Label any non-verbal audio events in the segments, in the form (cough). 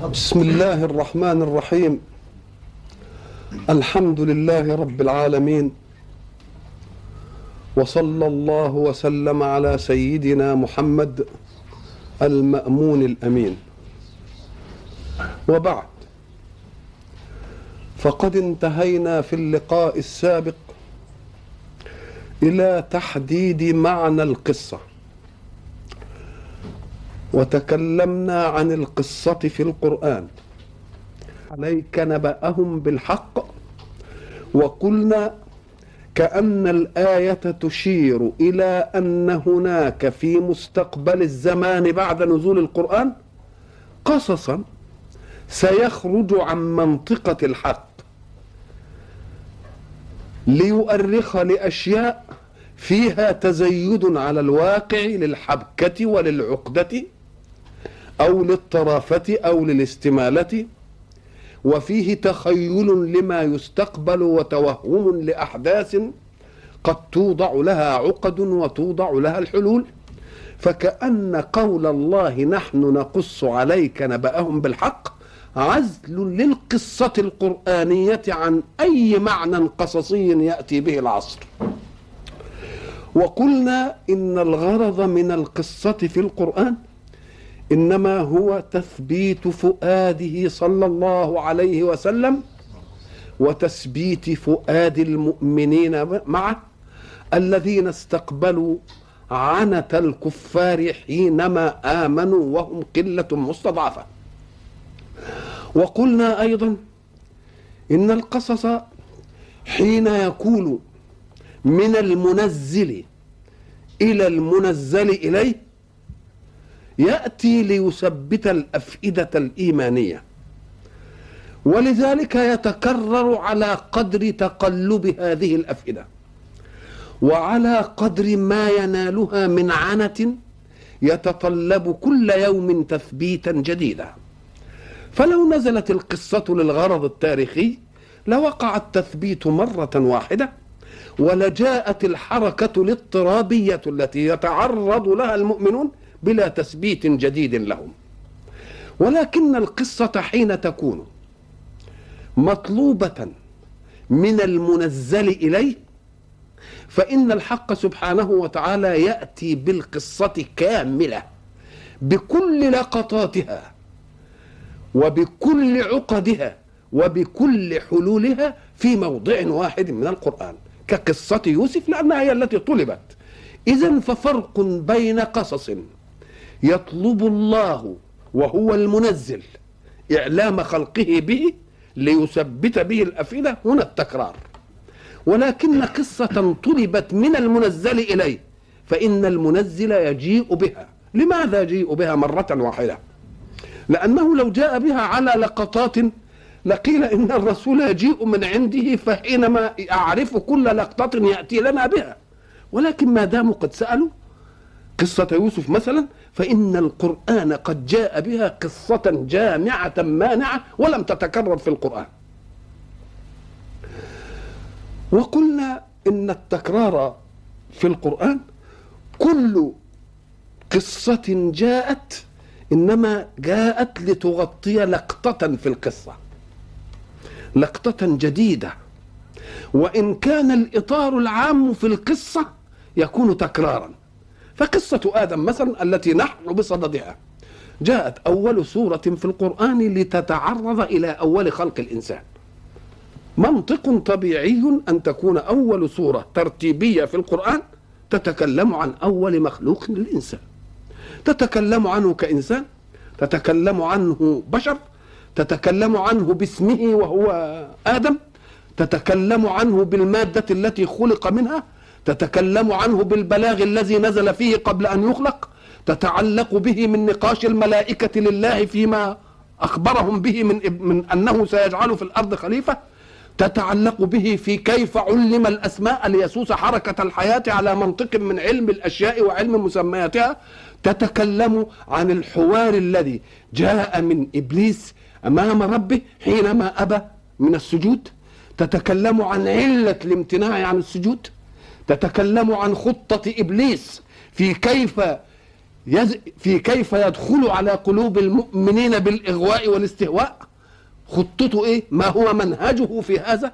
بسم الله الرحمن الرحيم. الحمد لله رب العالمين. وصلى الله وسلم على سيدنا محمد المأمون الأمين. وبعد. فقد انتهينا في اللقاء السابق إلى تحديد معنى القصة. وتكلمنا عن القصة في القرآن. عليك نبأهم بالحق وقلنا كأن الآية تشير إلى أن هناك في مستقبل الزمان بعد نزول القرآن قصصا سيخرج عن منطقة الحق. ليؤرخ لأشياء فيها تزيد على الواقع للحبكة وللعقدة. أو للطرافة أو للاستمالة وفيه تخيل لما يستقبل وتوهم لأحداث قد توضع لها عقد وتوضع لها الحلول. فكأن قول الله نحن نقص عليك نبأهم بالحق عزل للقصة القرآنية عن أي معنى قصصي يأتي به العصر. وقلنا إن الغرض من القصة في القرآن إنما هو تثبيت فؤاده صلى الله عليه وسلم وتثبيت فؤاد المؤمنين معه الذين استقبلوا عنة الكفار حينما آمنوا وهم قلة مستضعفة. وقلنا أيضا إن القصص حين يكون من المنزل إلى المنزل إليه يأتي ليثبت الأفئدة الإيمانية. ولذلك يتكرر على قدر تقلب هذه الأفئدة. وعلى قدر ما ينالها من عنه يتطلب كل يوم تثبيتا جديدا. فلو نزلت القصة للغرض التاريخي لوقع التثبيت مرة واحدة ولجاءت الحركة الاضطرابية التي يتعرض لها المؤمنون بلا تثبيت جديد لهم. ولكن القصة حين تكون مطلوبة من المنزل إليه فإن الحق سبحانه وتعالى يأتي بالقصة كاملة بكل لقطاتها وبكل عقدها وبكل حلولها في موضع واحد من القرآن كقصة يوسف لأنها هي التي طلبت. إذا ففرق بين قصص. يطلب الله وهو المنزل إعلام خلقه به ليثبت به الأفئدة. هنا التكرار. ولكن قصة طلبت من المنزل إليه فإن المنزل يجيء بها. لماذا يجيء بها مرة واحدة؟ لأنه لو جاء بها على لقطات لقيل إن الرسول يجيء من عنده فحينما أعرف كل لقطة يأتي لنا بها. ولكن ما داموا قد سألوا قصة يوسف مثلا فإن القرآن قد جاء بها قصة جامعة مانعة ولم تتكرر في القرآن. وقلنا إن التكرار في القرآن كل قصة جاءت إنما جاءت لتغطي لقطة في القصة لقطة جديدة. وإن كان الإطار العام في القصة يكون تكرارا. فقصة آدم مثلا التي نحن بصددها. جاءت أول سورة في القرآن لتتعرض إلى أول خلق الإنسان. منطق طبيعي أن تكون أول سورة ترتيبية في القرآن تتكلم عن أول مخلوق للإنسان. تتكلم عنه كإنسان تتكلم عنه بشر تتكلم عنه باسمه وهو آدم تتكلم عنه بالمادة التي خلق منها تتكلم عنه بالبلاغ الذي نزل فيه قبل أن يخلق تتعلق به من نقاش الملائكة لله فيما أخبرهم به من من أنه سيجعل في الأرض خليفة. تتعلق به في كيف علم الأسماء ليسوس حركة الحياة على منطق من علم الأشياء وعلم مسمياتها. تتكلم عن الحوار الذي جاء من إبليس أمام ربه حينما أبى من السجود. تتكلم عن علة الامتناع عن السجود. تتكلم عن خطة إبليس في كيف يز في كيف يدخل على قلوب المؤمنين بالإغواء والاستهواء. خطته إيه؟ ما هو منهجه في هذا؟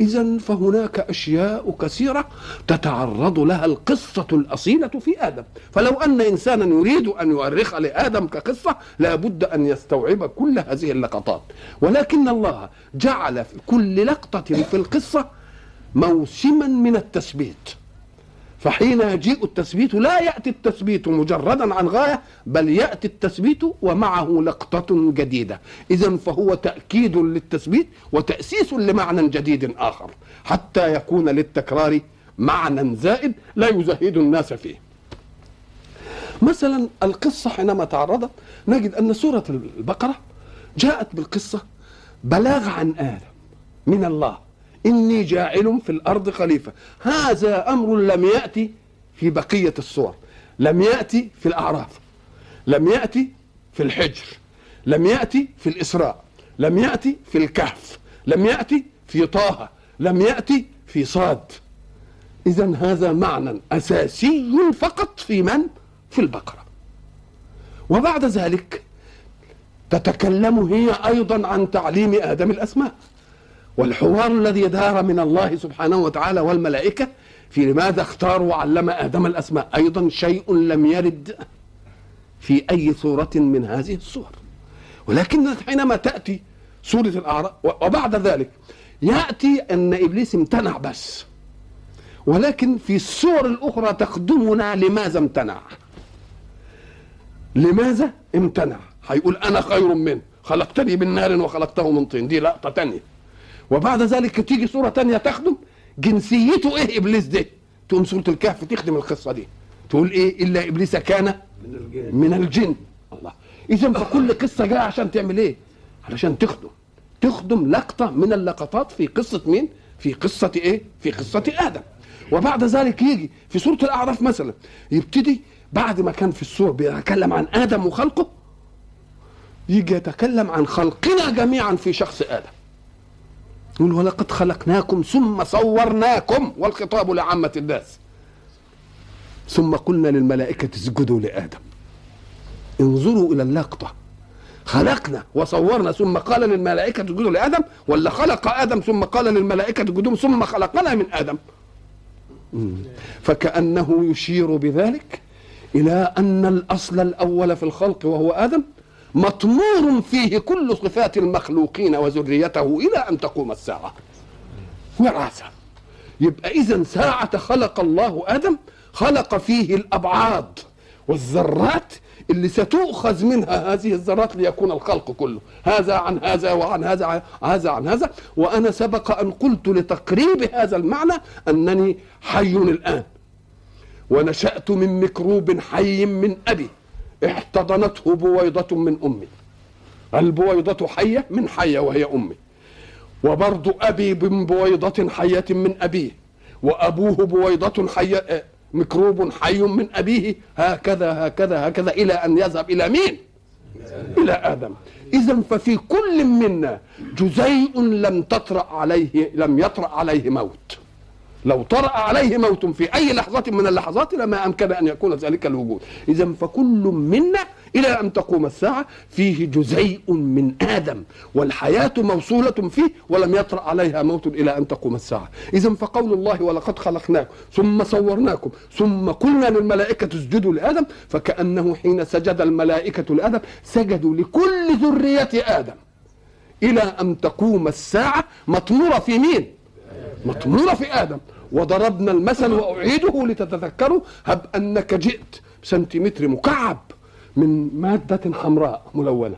إذا فهناك أشياء كثيرة تتعرض لها القصة الأصيلة في آدم. فلو أن إنسانا يريد أن يؤرخ لآدم كقصة لابد أن يستوعب كل هذه اللقطات. ولكن الله جعل في كل لقطة في القصة موسما من التثبيت. فحين يجيء التثبيت لا يأتي التثبيت مجردا عن غاية بل يأتي التثبيت ومعه لقطة جديدة. إذا فهو تأكيد للتثبيت وتأسيس لمعنى جديد آخر. حتى يكون للتكرار معنى زائد لا يزهد الناس فيه. مثلا القصة حينما تعرضت نجد أن سورة البقرة جاءت بالقصة بلاغ عن آدم من الله. إني جاعل في الأرض خليفة. هذا أمر لم يأتي في بقية الصور. لم يأتي في الأعراف. لم يأتي في الحجر. لم يأتي في الإسراء. لم يأتي في الكهف. لم يأتي في طه. لم يأتي في صاد. إذا هذا معنى أساسي فقط في من؟ في البقرة. وبعد ذلك تتكلم هي أيضا عن تعليم آدم الأسماء. والحوار الذي دار من الله سبحانه وتعالى والملائكة في لماذا اختار وعلم آدم الأسماء؟ أيضا شيء لم يرد في أي سورة من هذه الصور. ولكن حينما تأتي سورة الأعراف وبعد ذلك يأتي أن إبليس امتنع بس. ولكن في السور الأخرى تخدمنا لماذا امتنع. لماذا امتنع؟ هيقول أنا خير منه خلقتني من نار وخلقته من طين. دي لقطة تانية. وبعد ذلك تيجي صورة تانية تخدم جنسيته إيه إبليس ده تقوم سورة الكهف تخدم القصة دي. تقول إيه؟ إلا إبليس كان من الجن, من الجن. الله. اذا فكل قصة جاية عشان تعمل إيه؟ علشان تخدم. تخدم لقطة من اللقطات في قصة مين؟ في قصة إيه؟ في قصة آدم. وبعد ذلك يجي في سورة الأعراف مثلا يبتدي بعد ما كان في السور بيتكلم عن آدم وخلقه يجي يتكلم عن خلقنا جميعا في شخص آدم. يقول ولقد خلقناكم ثم صورناكم والخطاب لعامة الناس. ثم قلنا للملائكة اسجدوا لآدم. انظروا إلى اللقطة. خلقنا وصورنا ثم قال للملائكة اسجدوا لآدم ولا خلق آدم ثم قال للملائكة اسجدوا ثم خلقنا من آدم. فكأنه يشير بذلك إلى أن الأصل الأول في الخلق وهو آدم مطمور فيه كل صفات المخلوقين وذريته إلى أن تقوم الساعة. وراثة. يبقى إذا ساعة خلق الله آدم خلق فيه الأبعاد والذرات اللي ستؤخذ منها هذه الذرات ليكون الخلق كله. هذا عن هذا وعن هذا هذا عن هذا. وأنا سبق أن قلت لتقريب هذا المعنى أنني حي الآن. ونشأت من ميكروب حي من أبي. احتضنته بويضة من أمي. البويضة حية من حية وهي أمي. وبرضو أبي من بويضة حية من أبيه. وأبوه بويضة حية آه، ميكروب حي من أبيه. هكذا هكذا هكذا إلى أن يذهب إلى مين؟ إلى آدم. إذا ففي كل منا جزيء لم تطرأ عليه لم يطرأ عليه موت. لو طرأ عليه موت في أي لحظة من اللحظات لما أمكن أن يكون ذلك الوجود. إذا فكل منا إلى أن تقوم الساعة فيه جزيء من آدم والحياة موصولة فيه ولم يطرأ عليها موت إلى أن تقوم الساعة. إذا فقول الله ولقد خلقناكم ثم صورناكم ثم قلنا للملائكة اسجدوا لآدم فكأنه حين سجد الملائكة لآدم سجدوا لكل ذرية آدم. إلى أن تقوم الساعة مطمورة في مين؟ مطمورة في آدم. وضربنا المثل وأعيده لتتذكروا. هب أنك جئت سنتيمتر مكعب من مادة حمراء ملونة.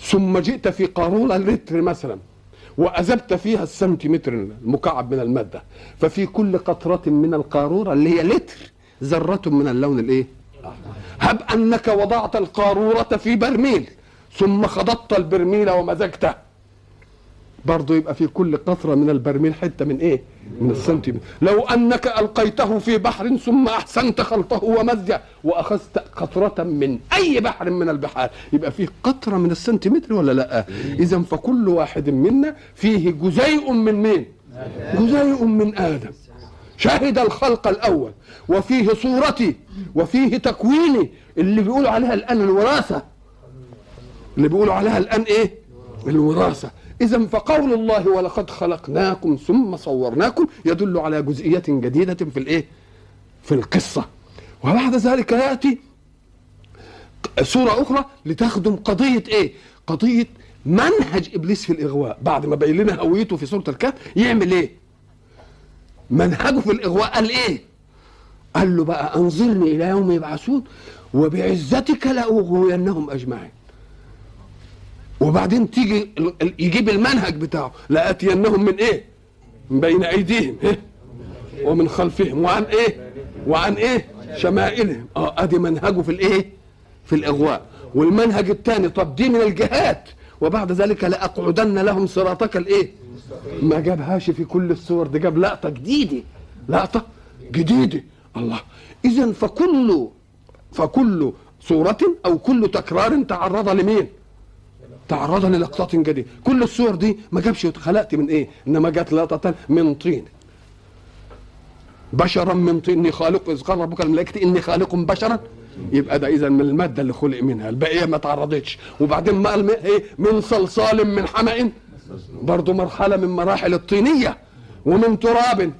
ثم جئت في قارورة لتر مثلا. وأذبت فيها السنتيمتر المكعب من المادة. ففي كل قطرة من القارورة اللي هي لتر ذرة من اللون الإيه؟ هب أنك وضعت القارورة في برميل. ثم خضضت البرميل ومزجته. برضه يبقى في كل قطرة من البرميل حتة من إيه؟ من السنتيمتر. لو أنك ألقيته في بحر ثم أحسنت خلطه ومزجه وأخذت قطرة من أي بحر من البحار يبقى فيه قطرة من السنتيمتر ولا لأ؟ اذا فكل واحد منا فيه جزيء من مين؟ جزيء من آدم. شهد الخلق الأول وفيه صورتي وفيه تكويني اللي بيقولوا عليها الآن الوراثة. اللي بيقولوا عليها الآن إيه؟ الوراثة. اذا فقول الله ولقد خلقناكم ثم صورناكم يدل على جزئية جديدة في الإيه؟ في القصة. وبعد ذلك يأتي سورة أخرى لتخدم قضية إيه؟ قضية منهج إبليس في الإغواء. بعد ما بين لنا هويته في سورة الكهف يعمل إيه؟ منهجه في الإغواء. قال إيه؟ قال له بقى أنظرني إلى يوم يبعثون وبعزتك لأغوينهم أجمعين. وبعدين تيجي يجيب المنهج بتاعه. لاتينهم من إيه؟ من بين أيديهم إيه؟ ومن خلفهم وعن إيه؟ وعن إيه؟ شمائلهم. آه أدي منهجه في الإيه؟ في الإغواء. والمنهج الثاني طب دي من الجهات. وبعد ذلك لأقعدن لهم صراطك الإيه؟ ما جابهاش في كل الصور دي جاب لقطة جديدة. لقطة جديدة. الله. اذا فكل فكل صورة أو كل تكرار تعرض لمين؟ تعرض للقطة جديدة، كل الصور دي ما جابش خلقت من إيه؟ إنما جت لقطة من طين. بشرا من طين. إني خالق. إذ قال ربك الملائكة إني خالق بشرا. يبقى ده إذا من المادة اللي خلق منها، البقية ما تعرضتش، وبعدين ما قال إيه؟ من صلصال من حمأ. برضه مرحلة من مراحل الطينية. ومن تراب.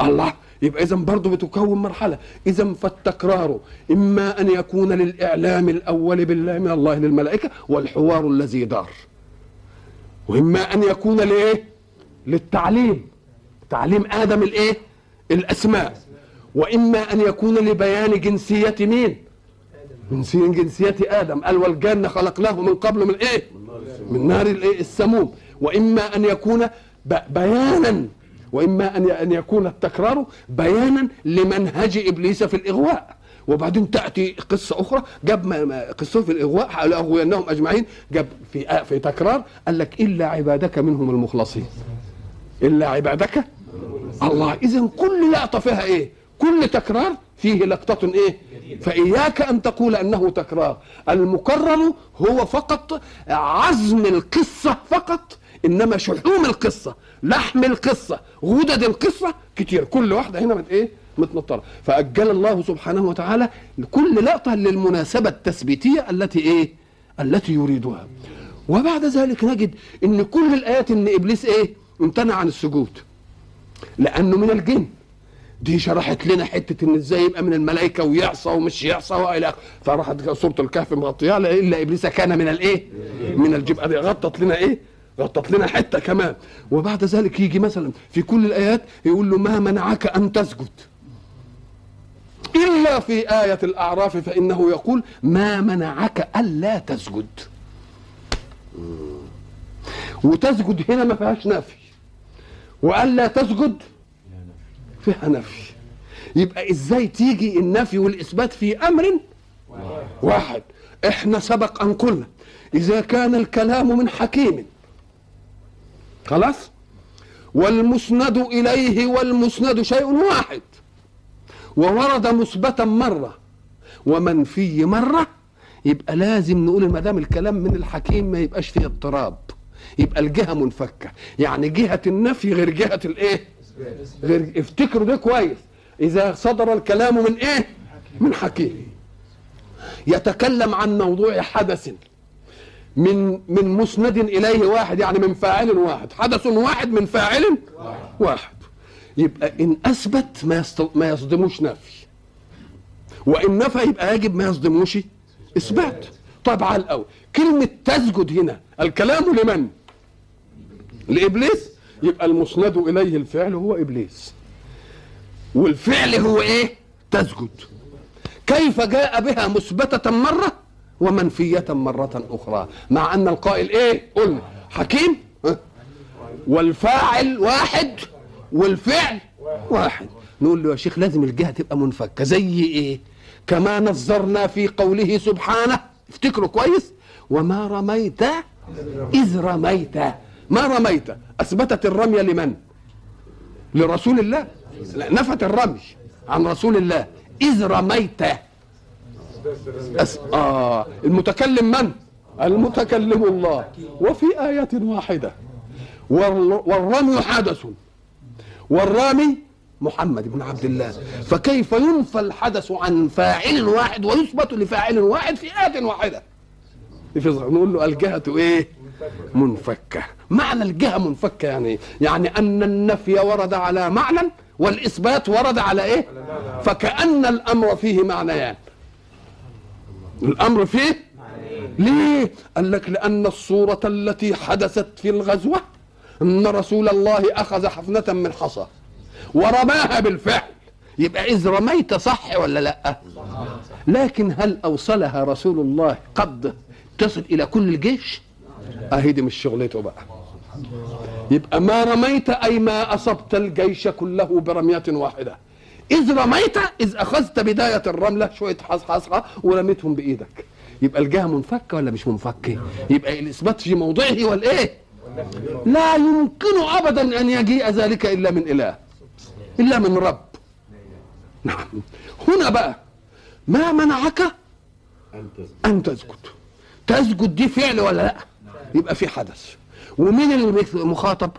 الله. يبقى اذا برضه بتكون مرحلة. اذا فالتكرار إما أن يكون للإعلام الأول بالله من الله للملائكة والحوار الذي دار. وإما أن يكون لإيه؟ للتعليم. تعليم آدم الإيه؟ الأسماء. وإما أن يكون لبيان جنسية مين؟ جنسيه جنسية آدم. قال والجنة خلقناه من قبل من إيه؟ من نار السموم. وإما أن يكون بيانا وإما أن أن يكون التكرار بيانا لمنهج إبليس في الإغواء. وبعدين تأتي قصة أخرى جاب قصه في الإغواء لاغوينهم أجمعين جاب في في تكرار قال لك إلا عبادك منهم المخلصين. إلا عبادك؟ الله. اذا كل لقطه فيها إيه؟ كل تكرار فيه لقطة إيه؟ فإياك أن تقول أنه تكرار. المكرر هو فقط عزم القصة فقط إنما شحوم القصة. لحم القصة غدد القصة كتير. كل واحدة هنا من إيه؟ متنطرة. فأجل الله سبحانه وتعالى كل لقطة للمناسبة التثبيتية التي إيه؟ التي يريدها. وبعد ذلك نجد إن كل الآيات إن إبليس إيه؟ امتنع عن السجود. لأنه من الجن. دي شرحت لنا حتة إن إزاي يبقى من الملائكة ويعصى ومش يعصى وإلى آخره. فراحت سورة الكهف مغطيها إلا إبليس كان من الإيه؟ من الجب غطت لنا إيه؟ غطت لنا حتة كمان. وبعد ذلك يجي مثلا في كل الآيات يقول له ما منعك أن تسجد. إلا في آية الأعراف فإنه يقول ما منعك ألا تسجد. وتسجد هنا ما فيهاش نفي. وألا تسجد فيها نفي. يبقى إزاي تيجي النفي والإثبات في أمر واحد؟ إحنا سبق أن قلنا إذا كان الكلام من حكيم خلاص؟ والمسند إليه والمسند شيء واحد. وورد مثبتا مرة ومنفي مرة يبقى لازم نقول ما دام الكلام من الحكيم ما يبقاش فيه اضطراب. يبقى الجهة منفكة. يعني جهة النفي غير جهة الإيه؟ غير افتكروا ده كويس. إذا صدر الكلام من إيه؟ من حكيم. يتكلم عن موضوع حدث. من من مسند إليه واحد يعني من فاعل واحد. حدث واحد من فاعل واحد. يبقى إن أثبت ما ما يصدموش نفي. وإن نفى يبقى يجب ما يصدموش إثبات. طبعا الأول كلمة تسجد هنا الكلام لمن؟ لإبليس. يبقى المسند إليه الفعل هو إبليس. والفعل هو إيه؟ تسجد. كيف جاء بها مثبتة مرة؟ ومنفية مرة أخرى. مع أن القائل إيه؟ قلنا. حكيم؟ والفاعل واحد والفعل واحد. نقول له يا شيخ لازم الجهة تبقى منفكة. زي إيه؟ كما نظرنا في قوله سبحانه. افتكروا كويس. وما رميت إذ رميت. ما رميت؟ أثبتت الرمية لمن؟ لرسول الله. نفت الرمي عن رسول الله. إذ رميت. أس... آه. المتكلم من؟ المتكلم الله. وفي آية واحدة. والرمي حدث. والرامي محمد بن عبد الله. فكيف ينفى الحدث عن فاعل واحد ويثبت لفاعل واحد في آية واحدة؟ نقول له الجهة إيه؟ منفكة. معنى الجهة منفكة يعني يعني أن النفي ورد على معنى والإثبات ورد على إيه؟ فكأن الأمر فيه معنيان. الأمر فيه؟ ليه؟ قال لك لأن الصورة التي حدثت في الغزوة أن رسول الله أخذ حفنة من حصى ورماها بالفعل. يبقى إذ رميت صح ولا لأ؟ لكن هل أوصلها رسول الله قبضه تصل إلى كل الجيش؟ أهي دي مش شغلته بقى. يبقى ما رميت أي ما أصبت الجيش كله برمية واحدة. إذ رميت إذ أخذت بداية الرملة شوية حصحصه ورميتهم بإيدك. يبقى الجهه منفكه ولا مش منفكه يبقى الاثبات في موضعه والإيه؟ لا يمكن ابدا أن يجيء ذلك إلا من إله إلا من رب. نعم. هنا بقى ما منعك أن تسجد تسجد دي فعل ولا لا؟ يبقى في حدث. ومين المخاطب؟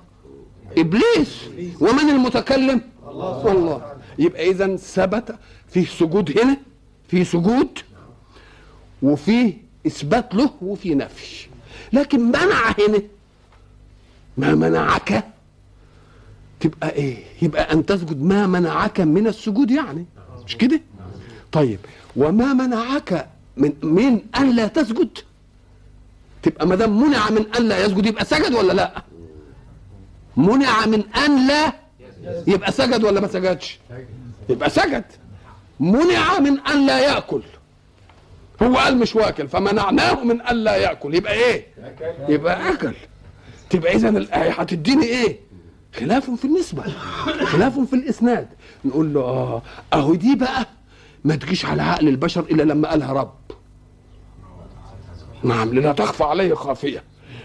إبليس. ومن المتكلم؟ الله. يبقى اذا ثبت في سجود هنا في سجود وفي إثبات له وفي نفي. لكن منع هنا ما منعك تبقى إيه؟ يبقى أن تسجد ما منعك من السجود يعني. مش كده؟ طيب وما منعك من من أن لا تسجد؟ تبقى ما دام منع من أن لا يسجد يبقى سجد ولا لا؟ منع من أن لا يبقى سجد ولا ما سجدش؟ يبقى سجد. منع من أن لا يأكل. هو قال مش واكل فمنعناه من أن لا يأكل. يبقى إيه؟ يبقى أكل. تبقى إذا الايه هتديني إيه؟ خلاف في النسبة. خلاف في الإسناد. نقول له آه أهو دي بقى ما تجيش على عقل البشر إلا لما قالها رب. نعم لا تخفى عليه خافية.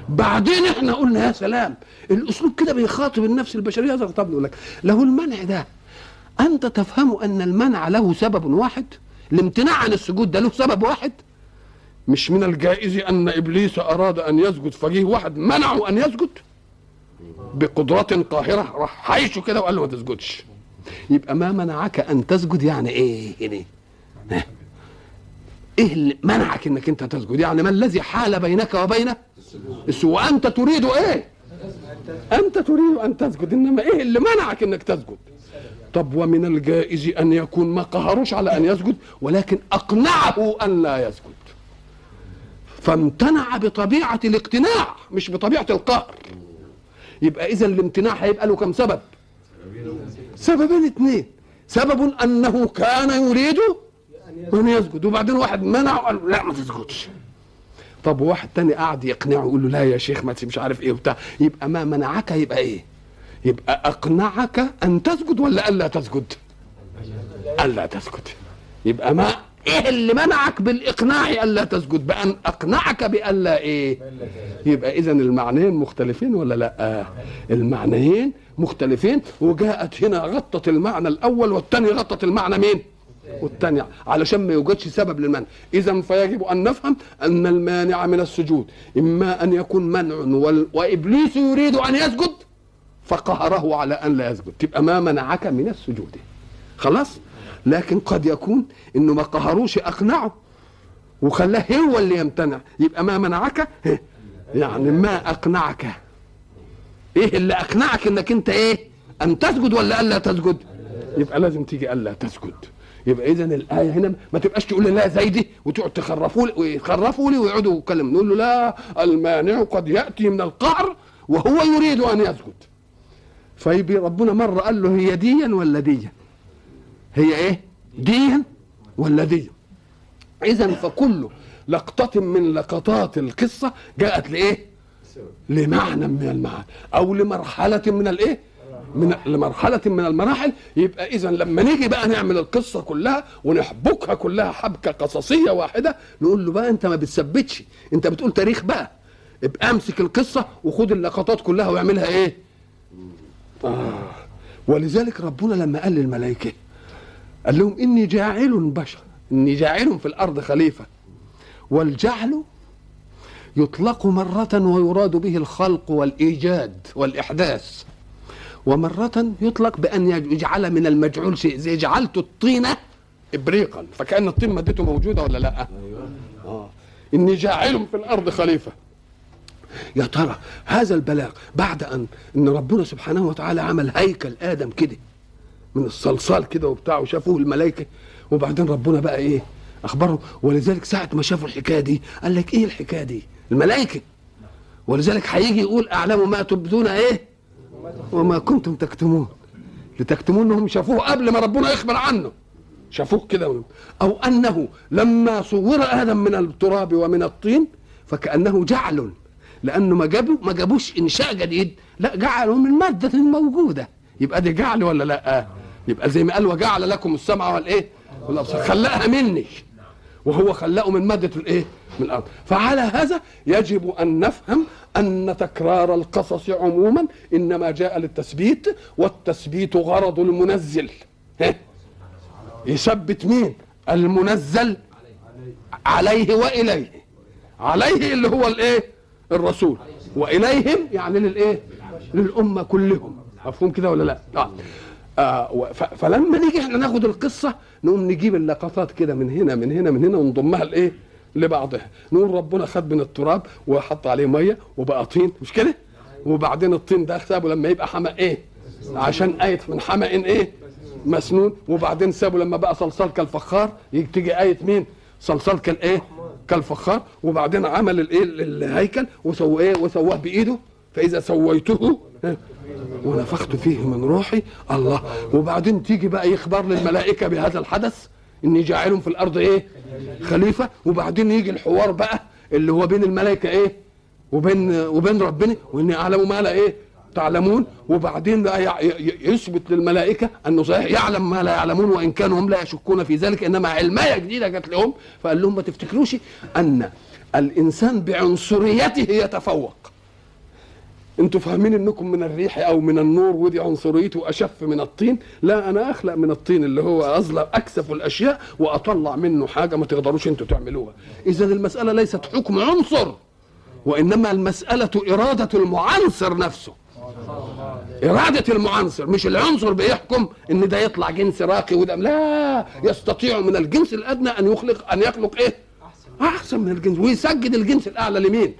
بعدين إحنا قلنا يا سلام الأسلوب كده بيخاطب النفس البشرية هذا طب نقول لك له المنع ده. أنت تفهم أن المنع له سبب واحد؟ الامتناع عن السجود ده له سبب واحد؟ مش من الجائز أن إبليس أراد أن يسجد فجيه واحد منعه أن يسجد؟ بقدرة قاهرة راح حيشه كده وقال له ما تسجدش. يبقى ما منعك أن تسجد يعني إيه هنا؟ إيه اللي منعك إنك أنت تسجد؟ يعني ما الذي حال بينك وبين السجود وانت تريد إيه؟ أنت تريد أن تسجد إنما إيه اللي منعك إنك تسجد؟ طب ومن الجائز أن يكون ما قهروش على أن يسجد ولكن أقنعه أن لا يسجد. فامتنع بطبيعة الاقتناع مش بطبيعة القهر. يبقى إذا الامتناع هيبقى له كم سبب؟ سببين اثنين سبب أنه كان يريد ان يسجد. وبعدين واحد منعه قال لا ما تسجدش. طب واحد تاني قاعد يقنعه يقول له لا يا شيخ ما مش عارف إيه وبتاع. يبقى ما منعك يبقى إيه؟ يبقى أقنعك أن تسجد ولا ألا تسجد؟ ألا تسجد. يبقى ما إيه اللي منعك بالإقناع ألا تسجد؟ بأن أقنعك بألا إيه؟ يبقى اذا المعنيين مختلفين ولا لأ؟ المعنيين مختلفين. وجاءت هنا غطت المعنى الأول والثاني غطت المعنى مين؟ والثاني علشان ما يوجدش سبب للمنع. إذا فيجب أن نفهم أن المانع من السجود إما أن يكون منع وال... وإبليس يريد أن يسجد فقهره على أن لا يسجد. تبقى ما منعك من السجود. خلاص؟ لكن قد يكون إنه ما قهروش أقنعه وخلاه هو اللي يمتنع. يبقى ما منعك؟ يعني ما أقنعك. إيه اللي أقنعك إنك أنت إيه؟ أن تسجد ولا الا تسجد؟ يبقى لازم تيجي الا تسجد. يبقى اذا الآية هنا ما تبقاش تقول لي لا زي دي وتقعد تخرفوا لي ويخرفوا لي ويقعدوا يتكلموا. نقول له لا المانع قد يأتي من القعر وهو يريد أن يسجد فيبي ربنا مرة قال له هي ديا ولا ديا؟ هي إيه؟ ديا ولا ديا؟ اذا فكل لقطة من لقطات القصة جاءت لإيه؟ لمعنى من المعاني أو لمرحلة من الإيه؟ من لمرحلة من المراحل يبقى إذا لما نيجي بقى نعمل القصة كلها ونحبكها كلها حبكة قصصية واحدة نقول له بقى أنت ما بتثبتش أنت بتقول تاريخ بقى ابقى امسك القصة وخد اللقطات كلها واعملها إيه؟ آه. ولذلك ربنا لما قال للملائكة قال لهم إني جاعل بشر إني جاعل في الأرض خليفة والجعل يطلق مرة ويراد به الخلق والإيجاد والإحداث ومرة يطلق بأن يجعل من المجعول شيء زي جعلت الطينة إبريقا فكأن الطين مادته موجودة ولا لا؟ آه. إني جاعل في الأرض خليفة. يا ترى هذا البلاغ بعد أن إن ربنا سبحانه وتعالى عمل هيكل آدم كده من الصلصال كده وبتاع وشافوه الملائكة وبعدين ربنا بقى إيه؟ أخبرهم ولذلك ساعة ما شافوا الحكاية دي قال لك إيه الحكاية دي؟ الملائكة. ولذلك هيجي يقول أعلم ما تبدون إيه؟ وما كنتم تكتمون. لتكتمون انهم شافوه قبل ما ربنا يخبر عنه. شافوه كده. أو أنه لما صور آدم من التراب ومن الطين فكأنه جعل. لأنه ما جابوا ما جابوش إنشاء جديد. لا جعلوا من مادة موجودة. يبقى دي جعل ولا لا؟ يبقى زي ما قال وجعل لكم السمع والإيه؟ والأبصار. خلقها مني. وهو خلقه من مادة الإيه؟ من الأرض. فعلى هذا يجب أن نفهم أن تكرار القصص عموما إنما جاء للتثبيت والتثبيت غرض المنزل. ها؟ يثبت مين؟ المنزل عليه وإليه. عليه اللي هو الإيه؟ الرسول. وإليهم يعني للإيه؟ للأمة كلهم. مفهوم كده ولا لا؟ آه. آه فلما نيجي إحنا ناخد القصة نقوم نجيب اللقطات كده من هنا من هنا من هنا ونضمها لإيه؟ لبعضها نقول ربنا خد من التراب وحط عليه مية وبقى طين. مش كده؟ وبعدين الطين ده سابه لما يبقى حمأ إيه؟ عشان آية من حمأ إيه؟ مسنون. وبعدين سابه لما بقى صلصال كالفخار. تيجي آية مين؟ صلصال كالايه كالفخار. وبعدين عمل الإيه؟ الهيكل وسواه إيه؟ وسواه بإيده. فإذا سويته ونفخت فيه من روحي الله. وبعدين تيجي بقى يخبر للملائكة بهذا الحدث. إني جاعل في الأرض إيه؟ خليفة وبعدين يجي الحوار بقى اللي هو بين الملائكة إيه؟ وبين وبين ربنا واني اعلم ما لا إيه؟ تعلمون. وبعدين يثبت للملائكة أنه صحيح يعلم ما لا يعلمون وإن كانوا هم لا يشكون في ذلك إنما علمايه جديدة جت لهم. فقال لهم ما تفتكروش أن الإنسان بعنصريته يتفوق؟ أنتوا فاهمين انكم من الريح أو من النور ودي عنصريته اشف من الطين لا أنا اخلق من الطين اللي هو اظلم اكسف الاشياء واطلع منه حاجة ما تقدروش أنتوا تعملوها إذا المسألة ليست حكم عنصر وإنما المسألة إرادة المعنصر نفسه إرادة المعنصر مش العنصر بيحكم إن ده يطلع جنس راقي وده لا يستطيع من الجنس الأدنى أن يخلق أن يخلق إيه؟ أحسن من الجنس ويسجد الجنس الأعلى لمين؟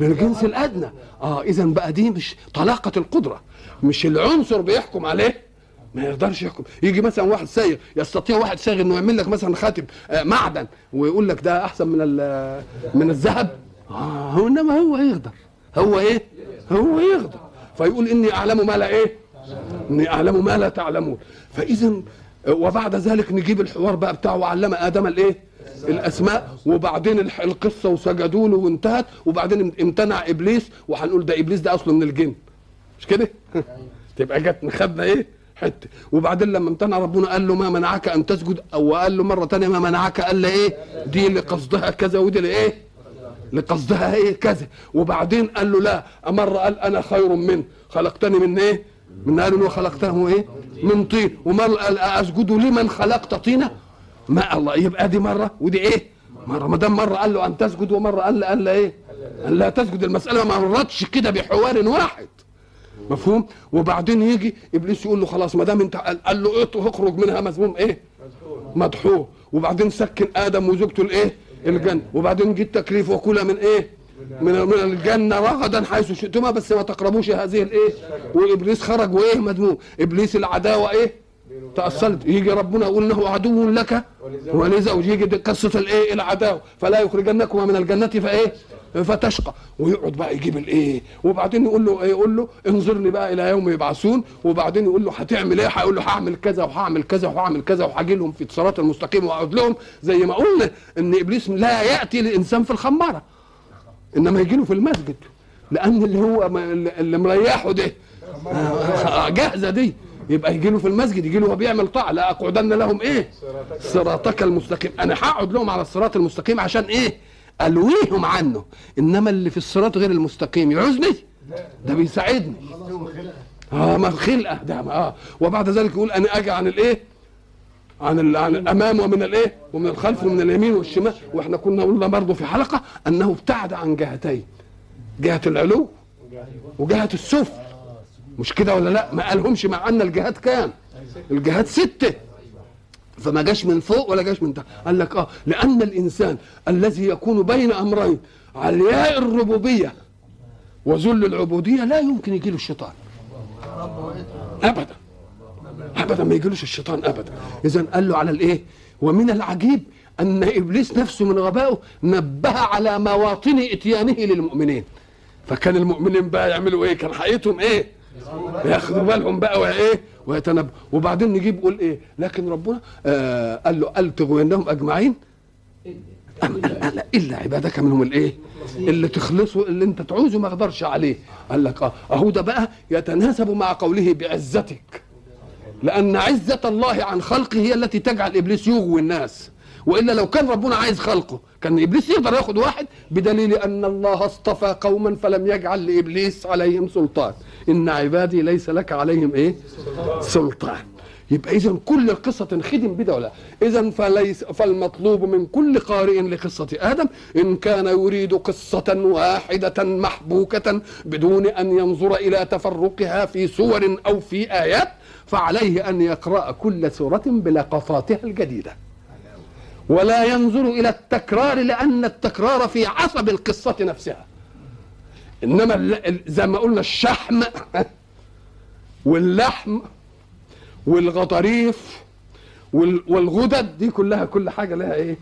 للجنس الأدنى. آه اذا بقى دي مش طلاقة القدرة. مش العنصر بيحكم عليه. ما يقدرش يحكم. يجي مثلا واحد سايغ يستطيع واحد سايغ إنه يعمل لك مثلا خاتم آه معدن ويقول لك ده أحسن من من الذهب. آه إنما هو يقدر. هو إيه؟ هو يقدر. فيقول إني أعلم ما لا إيه؟ إني أعلم ما لا تعلمون. فاذا وبعد ذلك نجيب الحوار بقى بتاعه وعلم آدم الإيه؟ الأسماء وبعدين القصة وسجدوا له وانتهت وبعدين امتنع إبليس وهنقول ده إبليس ده اصله من الجن. مش كده؟ تبقى جت خدنا إيه؟ حتة. وبعدين لما امتنع ربنا قال له ما منعك أن تسجد أو قال له مرة ثانية ما منعك قال له إيه؟ دي لقصدها كذا ودي لإيه؟ لقصدها إيه؟ كذا. وبعدين قال له لا مرة قال أنا خير منه خلقتني من إيه؟ من نار وخلقته إيه؟ من طين. ومرة قال أسجد لمن خلقت طينه ما الله يبقى دي مرة ودي إيه؟ مرة. ما دام مرة قال له أن تسجد ومرة قال له قال له إيه؟ قال لا تسجد المسألة. ما مرتش كده بحوار واحد. مفهوم؟ وبعدين يجي إبليس يقول له خلاص ما دام أنت قال له اخرج منها مذموم إيه؟ مدحوه. وبعدين سكن آدم وزوجته الإيه؟ الجنة. وبعدين جه التكليف وكل من إيه؟ من من الجنة رغدا حيث شئتما بس ما تقربوش هذه الإيه؟ وإبليس خرج وإيه مذموم؟ إبليس العداوة إيه؟ تأصلت. يجي ربنا يقول إنه عدو لك. ولزوج يجي قصة الإيه؟ العداوة. فلا يخرجنكما من الجنة فإيه؟ فتشقى. ويقعد بقى يجيب الإيه؟ وبعدين يقول له يقول له انظرني بقى إلى يوم يبعثون. وبعدين يقول له هتعمل إيه؟ هيقول له هعمل كذا وهعمل كذا وهعمل كذا وهاجي لهم في الصراط المستقيم وأقعد لهم. زي ما قلنا إن إبليس لا يأتي للإنسان في الخمارة. إنما يجي له في المسجد. لأن اللي هو اللي مريحه ده. جاهزة دي. يبقى يجي له في المسجد يجي له وهو بيعمل طاعة لا أقعدن لهم إيه؟ صراطك المستقيم. أنا هقعد لهم على الصراط المستقيم عشان إيه؟ ألويهم عنه. إنما اللي في الصراط غير المستقيم يعوزني؟ ده بيساعدني. آه ما خلقة. ده آه. وبعد ذلك يقول أنا أجي عن الإيه؟ عن, عن الأمام ومن الإيه؟ ومن الخلف ومن اليمين والشمال. وإحنا كنا قلنا برضه في حلقة أنه ابتعد عن جهتين جهة العلو وجهة السفل مش كده ولا لا؟ ما قالهمش مع أن الجهاد كام الجهاد ستة. فما جاش من فوق ولا جاش من تحت. قال لك آه لأن الإنسان الذي يكون بين أمرين علياء الربوبية وذل العبودية لا يمكن يجي له الشيطان. ابدا. ابدا ما يجيلوش الشيطان ابدا. اذا قال له على الإيه؟ ومن العجيب أن إبليس نفسه من غبائه نبه على مواطن إتيانه للمؤمنين. فكان المؤمنين بقى يعملوا إيه؟ كان حقيقتهم إيه؟ ياخدوا بالهم بقى وإيه ويتنبه وبعدين نجيب يقول إيه لكن ربنا آه قال له قال تغوينهم أجمعين. أم لا, لا إلا عبادك منهم الإيه اللي تخلصوا اللي أنت تعوزه ما أقدرش عليه. قال لك آه أهو ده بقى يتناسب مع قوله بعزتك. لأن عزة الله عن خلقه هي التي تجعل إبليس يغوي الناس. والا لو كان ربنا عايز خلقه كان إبليس يقدر ياخد واحد بدليل أن الله اصطفى قوما فلم يجعل لإبليس عليهم سلطان. إن عبادي ليس لك عليهم إيه؟ سلطان. يبقى اذا كل القصة تنخدم بده ولا؟ اذا فليس فالمطلوب من كل قارئ لقصة آدم إن كان يريد قصة واحدة محبوكة بدون أن ينظر إلى تفرقها في سور أو في آيات فعليه أن يقرأ كل سورة بلقطاتها الجديدة. ولا ينظر إلى التكرار لأن التكرار في عصب القصة نفسها. إنما زي ما قلنا الشحم (laughs) واللحم والغضاريف والغدد دي كلها كل حاجة لها إيه؟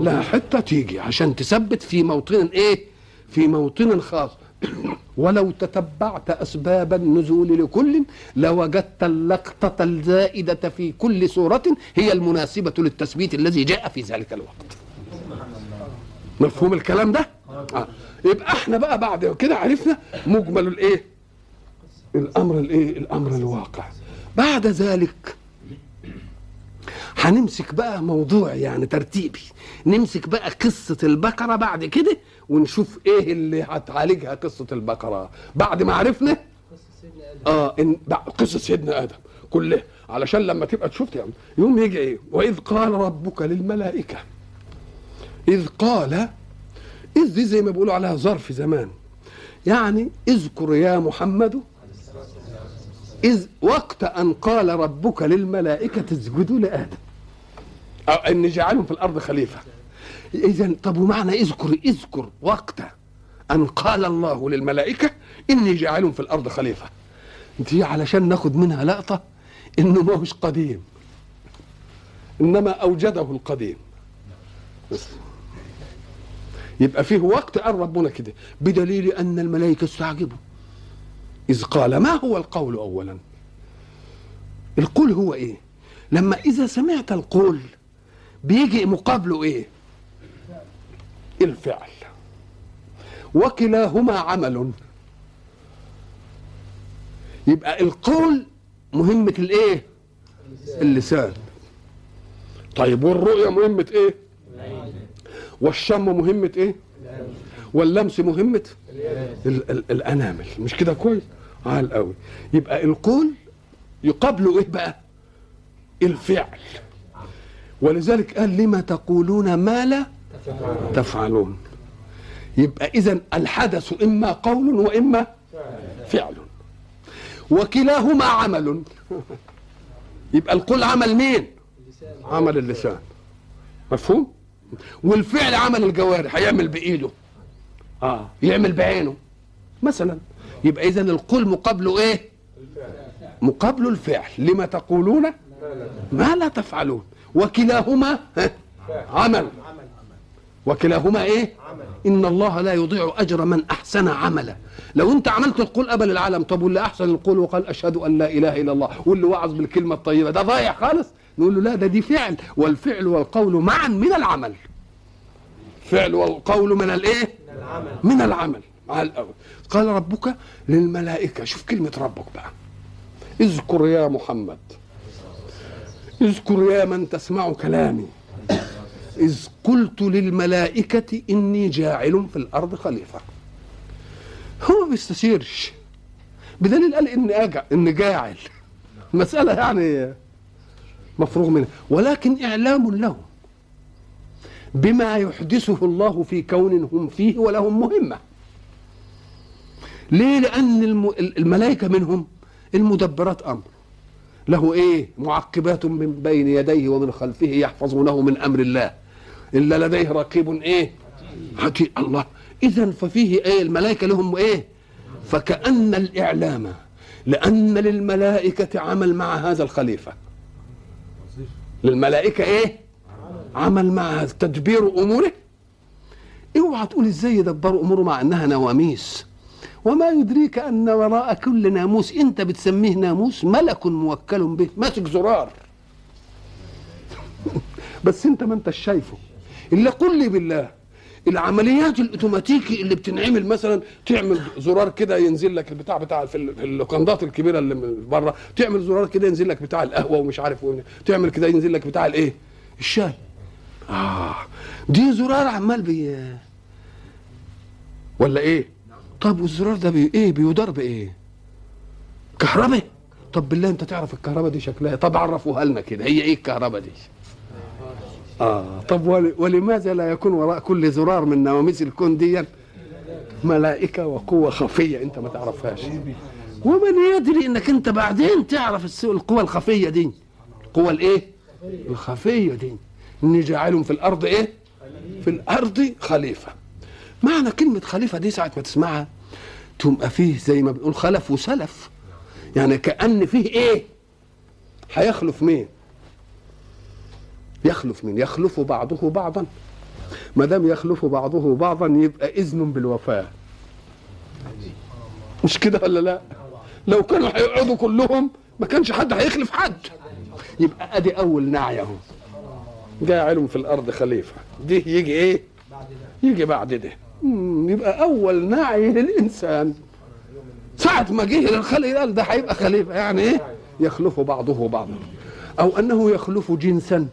لها حتة تيجي عشان تثبت في موطن إيه؟ في موطن خاص. ولو تتبعت أسباب النزول لكل لوجدت اللقطة الزائدة في كل سوره هي المناسبة للتثبيت الذي جاء في ذلك الوقت. مفهوم الكلام ده؟ آه. يبقى إحنا بقى بعد كده عرفنا مجمل الايه؟ الأمر الايه؟ الأمر الواقع. بعد ذلك هنمسك بقى موضوع يعني ترتيبي. نمسك بقى قصة البقرة بعد كده ونشوف إيه اللي هتعالجها قصة البقرة. بعد ما عرفنا آه إن قصة سيدنا آدم كلها. علشان لما تبقى تشوف يعني يوم يجي إيه؟ وإذ قال ربك للملائكة إذ قال إذ دي زي ما بيقولوا عليها ظرف زمان يعني اذكر يا محمد إذ وقت أن قال ربك للملائكة اسجدوا لآدم. أو أن جعلهم في الأرض خليفة. إذا طب ومعنى اذكر اذكر وقت أن قال الله للملائكة إني جاعل في الأرض خليفة. دي علشان ناخد منها لقطة إنه ما هوش قديم. إنما أوجده القديم. بس. يبقى فيه وقت قال ربنا كده. بدليل أن الملائكة استعجبوا. إذ قال ما هو القول أولا؟ القول هو إيه؟ لما إذا سمعت القول بيجي مقابله إيه؟ الفعل. وكلاهما عمل. يبقى القول مهمة الإيه؟ اللسان. طيب والرؤية مهمة إيه؟ والشم مهمة إيه؟ واللمس مهمة؟ ال- ال- الأنامل. مش كده كويس؟ عال قوي. يبقى القول يقابله إيه بقى؟ الفعل. ولذلك قال لما تقولون ما لا تفعلون. يبقى اذا الحدث إما قول وإما فعل. وكلاهما عمل. يبقى القول عمل مين؟ عمل اللسان. مفهوم؟ والفعل عمل الجوارح. هيعمل بإيده. آه. يعمل بعينه. مثلا. يبقى اذا القول مقابله إيه؟ مقابله الفعل. لما تقولون؟ ما لا تفعلون. وكلاهما؟ عمل. وكلاهما إيه؟ إن الله لا يضيع أجر من أحسن عملا. لو أنت عملت القول قبل العالم طب واللي أحسن القول وقال أشهد أن لا إله إلا الله واللي وعظ بالكلمة الطيبة ده ضايع خالص؟ نقول له لا ده دي فعل. والفعل والقول معا من العمل. فعل والقول من الإيه؟ من العمل. مع الأول قال ربك للملائكة. شوف كلمة ربك بقى. اذكر يا محمد. اذكر يا من تسمع كلامي. إذ قلت للملائكة إني جاعل في الأرض خليفة. هو ما بيستشيرش. بدليل قال إني أجع إني جاعل. مسألة يعني مفروغ منها. ولكن إعلام لهم بما يحدثه الله في كون هم فيه ولهم مهمة. ليه؟ لأن الم- الملائكة منهم المدبرات أمر. له إيه؟ معقبات من بين يديه ومن خلفه يحفظونه من أمر الله. إلا لديه رقيب إيه؟ عتيد الله. اذا ففيه إيه؟ الملائكة لهم إيه؟ فكأن الإعلام لأن للملائكة عمل مع هذا الخليفة. للملائكة إيه؟ عمل مع تدبير أموره. اوعى تقول إزاي يدبروا أموره مع إنها نواميس؟ وما يدريك أن وراء كل ناموس انت بتسميه ناموس ملك موكل به. ماسك زرار. (laughs) بس أنت ما انتش شايفه. إلا قل لي بالله العمليات الأوتوماتيكي اللي بتنعمل مثلا تعمل زرار كده ينزل لك البتاع بتاع في ال- في اللوكندات الكبيرة اللي بره تعمل زرار كده ينزل لك بتاع القهوة ومش عارف وين تعمل كده ينزل لك بتاع الإيه؟ الشاي. آه دي زرار عمال بي ولا إيه؟ طب والزرار ده بي إيه بيدار بإيه؟ كهرباء؟ طب بالله أنت تعرف الكهرباء دي شكلها؟ طب عرفوها لنا كده هي إيه الكهرباء دي؟ آه طب ول- ولماذا لا يكون وراء كل زرار من نواميس الكون دي ملائكة وقوة خفية أنت ما تعرفهاش؟ ومن يدري إنك أنت بعدين تعرف القوى الخفية دي؟ القوى الإيه؟ الخفية دي. جاعل في الأرض إيه؟ في الأرض خليفة. معنى كلمة خليفة دي ساعة ما تسمعها تبقى فيه زي ما بنقول خلف وسلف. يعني كأن فيه إيه؟ هيخلف مين؟ يخلف مين؟ يخلف بعضه بعضا. ما دام يخلف بعضه بعضا يبقى إذن بالوفاه مش كده ولا لا؟ لو كانوا هيقعدوا كلهم ما كانش حد هيخلف حد. يبقى أدي أول نعي أهو. جاعل في الأرض خليفة. دي يجي إيه؟ يجي بعد ده. يبقى أول نعي للإنسان. ساعة ما جه للخلق قال ده هيبقى خليفة يعني إيه؟ يخلف بعضه بعضا. أو أنه يخلف جنسا.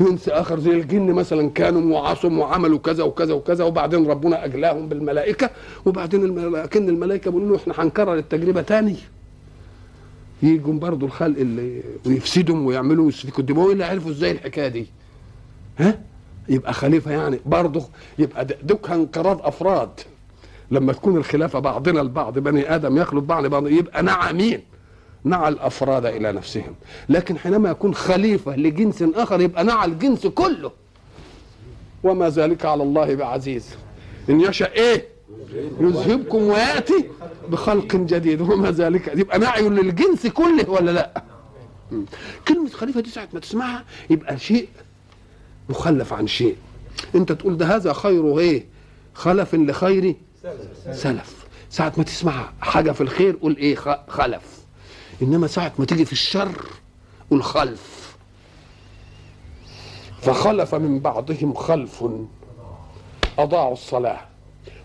جنس آخر زي الجن مثلا كانوا وعصوا وعملوا كذا وكذا وكذا وبعدين ربنا أجلاهم بالملائكة وبعدين الملائكة كن الملائكة بيقولوا له إحنا هنكرر التجربة تاني. يجوا برضه الخلق اللي ويفسدهم ويعملوا ويسفكوا الدماء اللي عرفوا إزاي الحكاية دي؟ ها؟ يبقى خليفة يعني. برضه يبقى كان انقراض أفراد. لما تكون الخلافة بعضنا البعض بني آدم يخلط بعض بعض يبقى نعى مين؟ نعى الأفراد إلى نفسهم. لكن حينما يكون خليفة لجنس آخر يبقى نعى الجنس كله. وما ذلك على الله بعزيز. إن يشاء إيه؟ يذهبكم ويأتي بخلق جديد. وما ذلك؟ يبقى نعي للجنس كله ولا لا؟ مم. كلمة خليفة دي ساعة ما تسمعها يبقى شيء مخلف عن شيء. انت تقول ده هذا خير إيه؟ خلف لخير سلف. ساعة ما تسمع حاجة في الخير قول إيه؟ خلف. انما ساعة ما تيجي في الشر قول خلف. فخلف من بعضهم خلف أضاعوا الصلاة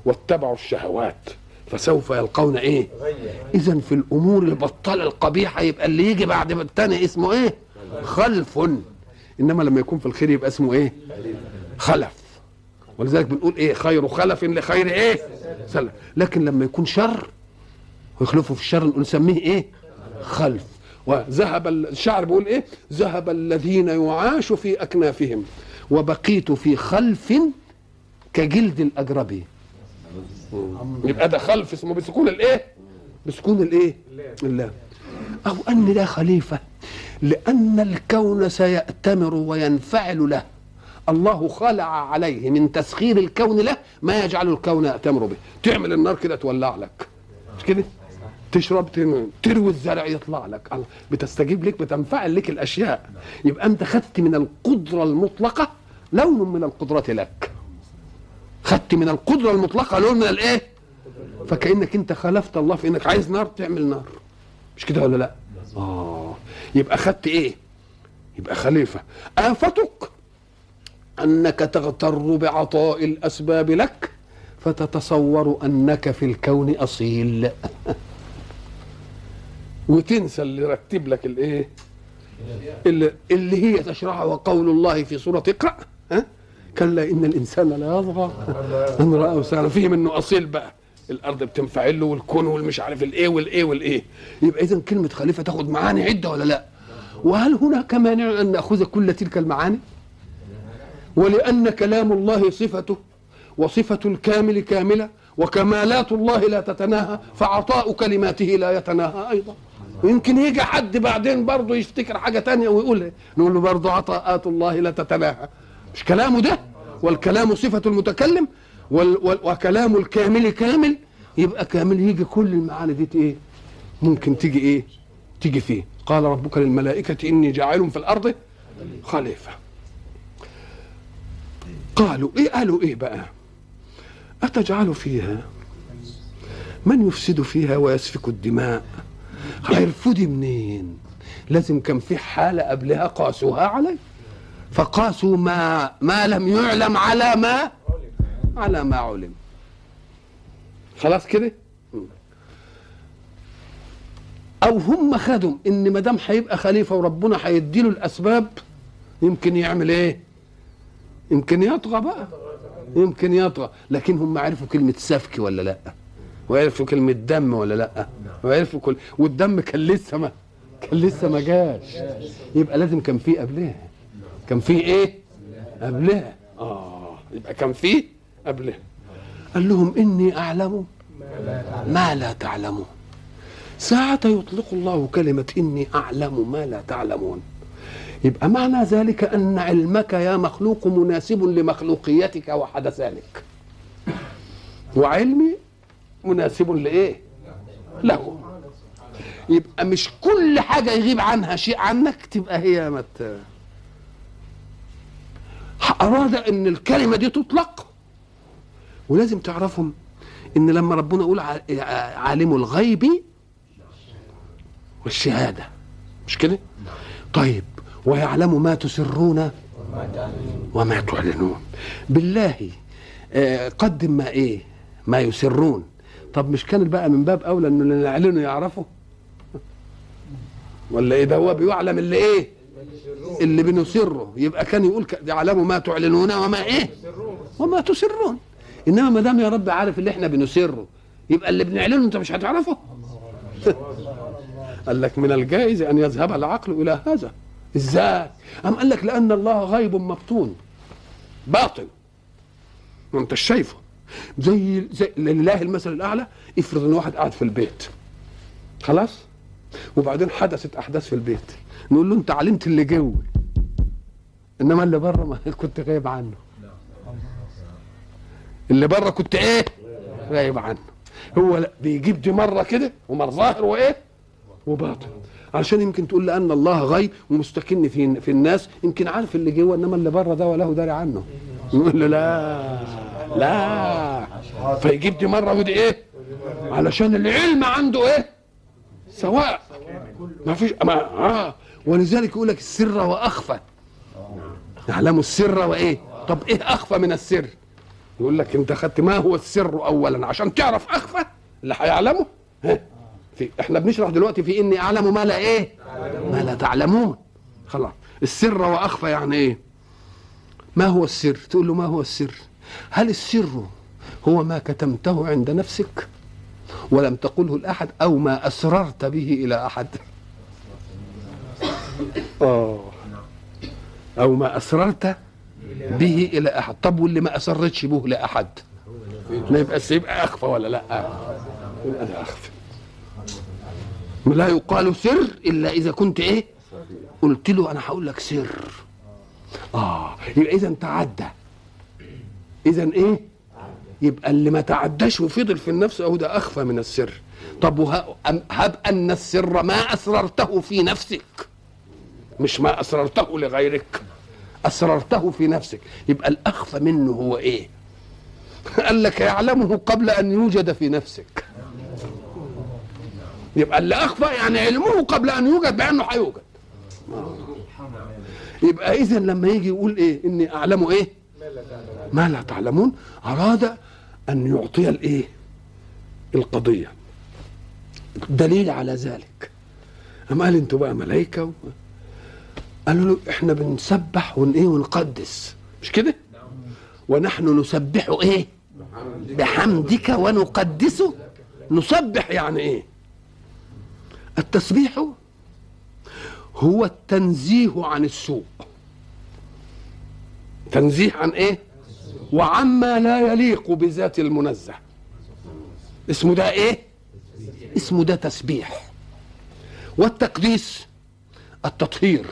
واتبعوا الشهوات فسوف يلقون إيه؟ اذا في الأمور البطالة القبيحة يبقى اللي يجي بعد التاني اسمه إيه؟ خلف. إنما لما يكون في الخير يبقى اسمه إيه؟ خلف. ولذلك بنقول إيه؟ خير خلف لخير إيه؟ سلف. لكن لما يكون شر ويخلفه في الشر نسميه إيه؟ خلف. وذهب ال- الشعر بيقول إيه؟ ذهب الذين يعاش في أكنافهم وبقيت في خلف كجلد الاجربي يبقى ده خلف اسمه بسكون الإيه؟ بسكون الإيه؟ اللام. أو أن ده خليفة لأن الكون سيأتمر وينفعل له. الله خلع عليه من تسخير الكون له ما يجعل الكون يأتمر به. تعمل النار كده تولع لك. مش كده؟ تشرب تروي الزرع يطلع لك. بتستجيب لك بتنفعل لك الأشياء. يبقى أنت خدت من القدرة المطلقة لون من القدرات لك. خدت من القدرة المطلقة لون من الإيه؟ فكأنك أنت خالفت الله في إنك عايز نار تعمل نار. مش كده ولا لأ؟ آه. يبقى خدت إيه؟ يبقى خليفة. آفتك أنك تغتر بعطاء الأسباب لك فتتصور أنك في الكون أصيل. (laughs) وتنسى اللي رتب لك الايه اللي, اللي هي تشرحها وقول الله في سورة اقرأ ها؟ كلا إن الإنسان لا يطغى. إن راه استغنى فيه انه أصيل بقى. الأرض بتنفعل له والكون والمش عارف الإيه والإيه والإيه. يبقى اذا كلمة خليفة تاخد معاني عدة ولا لأ؟ وهل هناك مانع أن نأخذ كل تلك المعاني؟ ولأن كلام الله صفته وصفة الكامل كاملة وكمالات الله لا تتناهى فعطاء كلماته لا يتناهى. أيضا. ويمكن يجي حد بعدين برضه يفتكر حاجة تانية ويقول إيه؟ نقول له برضه عطاءات الله لا تتناهى. مش كلامه ده؟ والكلام صفة المتكلم وكلام الكامل كامل يبقى كامل يجي كل المعاني دي إيه؟ ممكن تيجي إيه؟ تيجي فيه. قال ربك للملائكة إني جاعل في الأرض خليفة. قالوا إيه؟ قالوا إيه بقى؟ أتجعل فيها؟ من يفسد فيها ويسفك الدماء؟ دي منين؟ لازم كان في حالة قبلها قاسوها عليه. فقاسوا ما ما لم يعلم على ما على ما علم. خلاص كده؟ أو هم خدوا إن ما دام هيبقى خليفة وربنا هيديله الأسباب يمكن يعمل إيه؟ يمكن يطغى بقى. يمكن يطغى. لكن هم عرفوا كلمة سفك ولا لأ؟ وعرفوا كلمة دم ولا لأ؟ وعرفوا كل والدم كان لسه ما كان لسه ما جاش. يبقى لازم كان في قبلها. كان في إيه؟ قبلها. آه يبقى كان في قبلها. قال لهم إني أعلم ما لا تعلمون ساعة يطلق الله كلمة إني أعلم ما لا تعلمون يبقى معنى ذلك أن علمك يا مخلوق مناسب لمخلوقيتك وحدثانك وعلمي مناسب لإيه؟ له. يبقى مش كل حاجة يغيب عنها شيء عنك تبقى هي مت أراد أن الكلمة دي تطلق؟ ولازم تعرفهم إن لما ربنا يقول عالم الغيب والشهادة. مش كده؟ طيب ويعلم ما تسرون وما تعلنون. بالله آه قدم ما إيه؟ ما يسرون. طب مش كان بقى من باب أولى انه اللي نعلنه يعرفه؟ ولا إيه ده؟ هو بيعلم اللي إيه؟ اللي بنسره. يبقى كان يقول يعلم ما تعلنون وما إيه؟ وما تسرون. إنما ما دام يا رب عارف اللي إحنا بنسره يبقى اللي بنعلنه أنت مش هتعرفه. (laughs) قال لك من الجائز أن يذهب العقل إلى هذا. إزاي؟ أم قال لك لأن الله غيب مبطون. باطن ما انت شايفه. زي زي لله المثل الأعلى افرض إن واحد قاعد في البيت. خلاص؟ وبعدين حدثت أحداث في البيت. نقول له أنت علمت اللي جوه. إنما اللي بره ما (laughs) كنت غايب عنه. اللي بره كنت إيه؟ غايب عنه. هو لا بيجيب دي مرة كده ومره ظاهر وإيه؟ وباطن. عشان يمكن تقول لأن الله غيب ومستكن في في الناس يمكن عارف اللي جوه إنما اللي بره ده وله داري عنه. نقول له لا لا. فيجيب دي مرة ودي إيه؟ علشان العلم عنده إيه؟ سواء. ما فيش ما آه. ولذلك يقول لك السر وأخفى. يعلم السر وإيه؟ طب إيه أخفى من السر؟ يقول لك انت خدت ما هو السر اولا عشان تعرف أخفى اللي هيعلمه؟ ها؟ في إحنا بنشرح دلوقتي في إني أعلم ما لا إيه؟ ما لا تعلمون. خلاص. السر وأخفى يعني إيه؟ ما هو السر؟ تقول له ما هو السر؟ هل السر هو ما كتمته عند نفسك؟ ولم تقله لاحد أو ما أسررت به إلى أحد؟ آه. أو ما أسررت به إلى أحد. طب واللي ما اسرتش به لأحد؟ ما يبقى يبقى أخفى ولا لأ؟ يبقى ده أخفى. لا يقال سر إلا إذا كنت إيه؟ قلت له أنا هقول لك سر. آه يبقى إذا تعدى. إذا إيه؟ يبقى اللي ما تعداش وفضل في النفس أهو ده أخفى من السر. طب هب أن السر ما أسررته في نفسك. مش ما أسررته لغيرك. أسررته في نفسك. يبقى الأخفى منه هو إيه؟ (laughs) قال لك يعلمه قبل أن يوجد في نفسك. يبقى اللي اخفى يعني علمه قبل أن يوجد بأنه هيوجد. يبقى اذا لما يجي يقول إيه؟ إني أعلم إيه؟ ما لا تعلمون. أراد أن يعطي الإيه؟ القضية. دليل على ذلك. أم قال أنتوا بقى ملائكة و... قالوا له إحنا بنسبح ون إيه ونقدس. مش كده؟ ونحن نسبح إيه؟ بحمدك ونقدسه نسبح يعني إيه؟ التسبيح هو التنزيه عن السوء تنزيه عن إيه؟ وعما لا يليق بذات المنزه. اسمه ده إيه؟ اسمه ده تسبيح. والتقديس التطهير.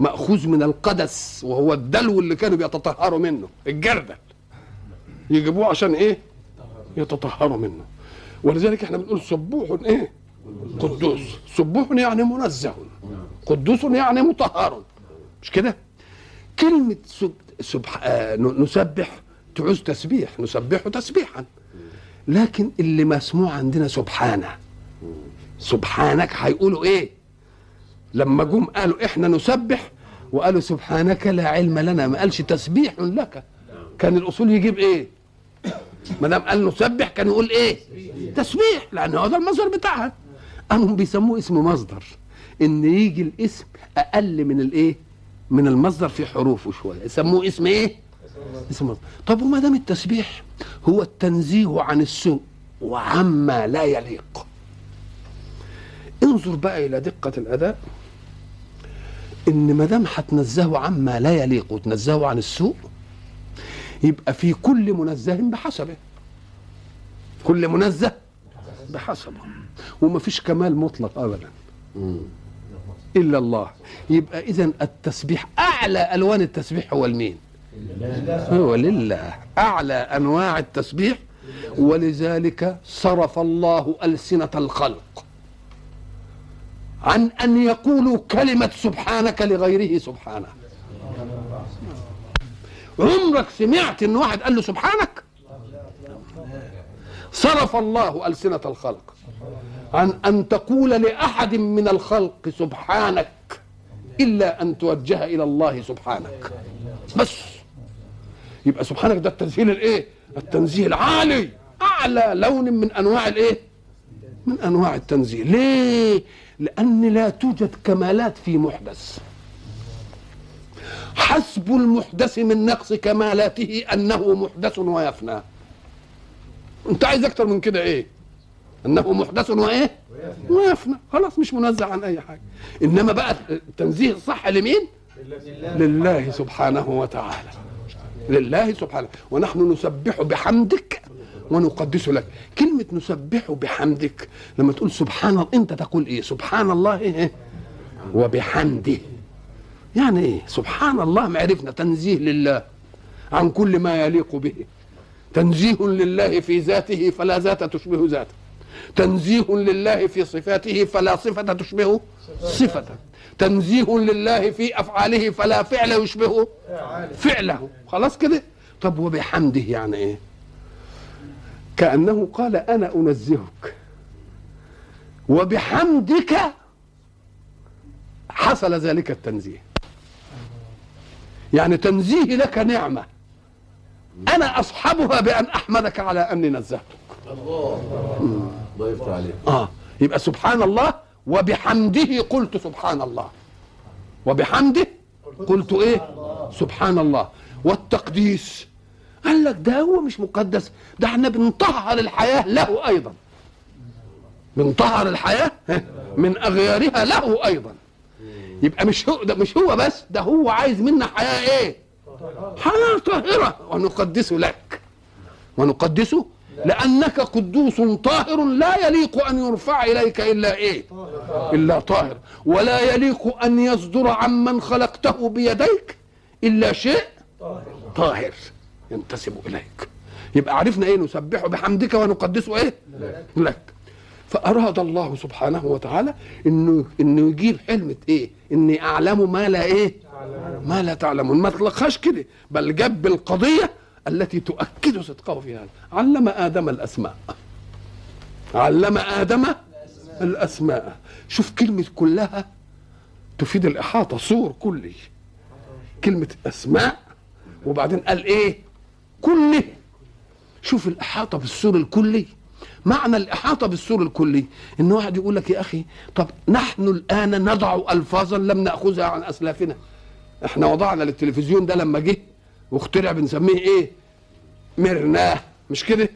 مأخوذ من القدس وهو الدلو اللي كانوا بيتطهروا منه الجردل. يجيبوه عشان إيه؟ يتطهروا منه. ولذلك إحنا بنقول سبوح إيه؟ قدوس. سبوح يعني منزه. قدوس يعني مطهر. مش كده؟ كلمة سب... سبح... آه، نسبح تعوز تسبيح نسبحه تسبيحا. لكن اللي مسموع عندنا سبحانه. سبحانك هيقولوا إيه؟ لما جم قالوا إحنا نسبح وقالوا سبحانك لا علم لنا ما قالش تسبيح لك. كان الأصول يجيب إيه؟ ما دام قال نسبح كان يقول إيه؟ تسبيح لأن ده المصدر بتاعها. قاموا بيسموه اسم مصدر. إن يجي الاسم أقل من الإيه؟ من المصدر في حروفه شوية. يسموه اسم إيه؟ اسم مصدر. طب وما دام التسبيح هو التنزيه عن السوء وعما لا يليق؟ انظر بقى إلى دقة الأداء. إن ما دام هتنزهه عما لا يليق وتنزهه عن السوء يبقى في كل منزه بحسبه. كل منزه بحسبه. وما فيش كمال مطلق ابدا. إلا الله. يبقى اذا التسبيح أعلى ألوان التسبيح هو المين هو لله. أعلى أنواع التسبيح. ولذلك صرف الله ألسنة الخلق. عن أن يقولوا كلمة سبحانك لغيره سبحانه. عمرك سمعت إن واحد قال له سبحانك؟ صرف الله ألسنة الخلق. عن أن تقول لأحد من الخلق سبحانك إلا أن توجه إلى الله سبحانك. بس. يبقى سبحانك ده التنزيه الإيه؟ التنزيه العالي. أعلى لون من أنواع الإيه؟ من أنواع التنزيه ليه؟ لأن لا توجد كمالات في محدث. حسب المحدث من نقص كمالاته أنه محدث ويفنى. أنت عايز أكتر من كده إيه؟ أنه محدث وإيه؟ ويفنى. خلاص مش منزه عن أي حاجة. إنما بقى التنزيه الصح لمين؟ لله سبحانه وتعالى. لله سبحانه. ونحن نسبح بحمدك ونقدس لك. كلمة نسبح بحمدك لما تقول سبحان الله أنت تقول إيه؟ سبحان الله إيه وبحمده. يعني إيه؟ سبحان الله معرفنا تنزيه لله عن كل ما يليق به. تنزيه لله في ذاته فلا ذات تشبه ذاته. تنزيه لله في صفاته فلا صفة تشبه صفة تنزيه لله في أفعاله فلا فعل يشبه فعله. خلاص كده؟ طب وبحمده يعني إيه؟ كأنه قال أنا أنزهك. وبحمدك حصل ذلك التنزيه. يعني تنزيه لك نعمة. أنا أصحبها بأن أحمدك على أني نزهتك. الله الله يفتح عليك. آه. يبقى سبحان الله وبحمده قلت سبحان الله. وبحمده قلت إيه؟ سبحان الله. والتقديس. قال لك ده هو مش مقدس ده إحنا بنطهر الحياة له أيضا. بنطهر الحياة من أغيارها له أيضا. يبقى مش هو ده مش هو بس ده هو عايز منا حياة إيه؟ حياة طاهرة. ونقدس لك. ونقدس لأنك قدوس طاهر لا يليق أن يرفع إليك إلا إيه؟ إلا طاهر. ولا يليق أن يصدر عمن خلقته بيديك إلا شيء طاهر. ينتسب إليك. يبقى عرفنا إيه؟ نسبحه بحمدك ونقدسه إيه؟ لك. فأراد الله سبحانه وتعالى إنه إنه يجيب حلمة إيه؟ إني أعلم ما لا إيه؟ ما لا تعلمون. ما تلقاش كده. بل جاب القضية التي تؤكد صدقه في هذا علم آدم الأسماء. علم آدم الأسماء. شوف كلمة كلها تفيد الإحاطة صور كلي. كلمة أسماء وبعدين قال إيه؟ كله. شوف الإحاطة بالسور الكلي. معنى الإحاطة بالسور الكلي إن واحد يقول لك يا أخي طب نحن الآن نضع ألفاظا لم نأخذها عن أسلافنا. إحنا وضعنا للتلفزيون ده لما جه واخترع بنسميه إيه؟ مرناه مش كده؟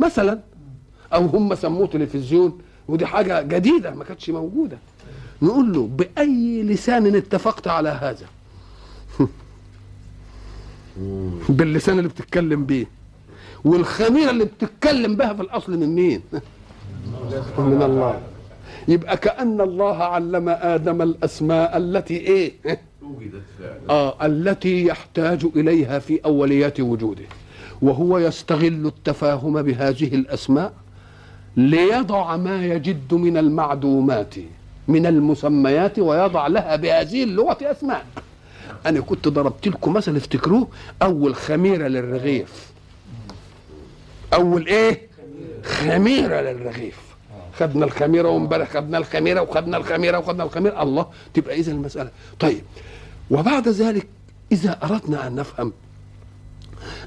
مثلا. أو هم سموه تلفزيون. ودي حاجة جديدة ما كانتش موجودة. نقول له بأي لسان اتفقت على هذا؟ (laughs) باللسان اللي بتتكلم بيه والخميرة اللي بتتكلم بها في الأصل من مين؟ من الله. يبقى كأن الله علم آدم الأسماء التي فعلا آه التي يحتاج إليها في أوليات وجوده. وهو يستغل التفاهم بهذه الأسماء ليضع ما يجد من المعدومات من المسميات ويضع لها بهذه اللغة أسماء. أنا كنت ضربت لكم مثل افتكروه أول خميرة للرغيف. أول إيه؟ خميرة للرغيف. خدنا الخميرة وامبارح خدنا الخميرة وخدنا الخميرة وخدنا الخميرة. الله تبقى إذا المسألة. طيب وبعد ذلك إذا أردنا أن نفهم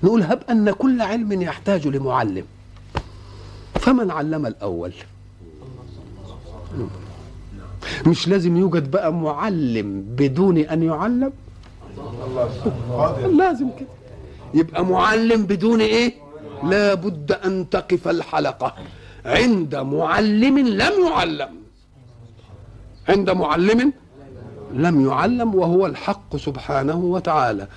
نقول هب أن كل علم يحتاج لمعلم. فمن علم الأول؟ مش لازم يوجد بقى معلم بدون أن يعلم. لازم كده يبقى معلم بدون إيه؟ لا بد أن تقف الحلقة. عند معلم لم يعلم. عند معلم لم يعلم وهو الحق سبحانه وتعالى.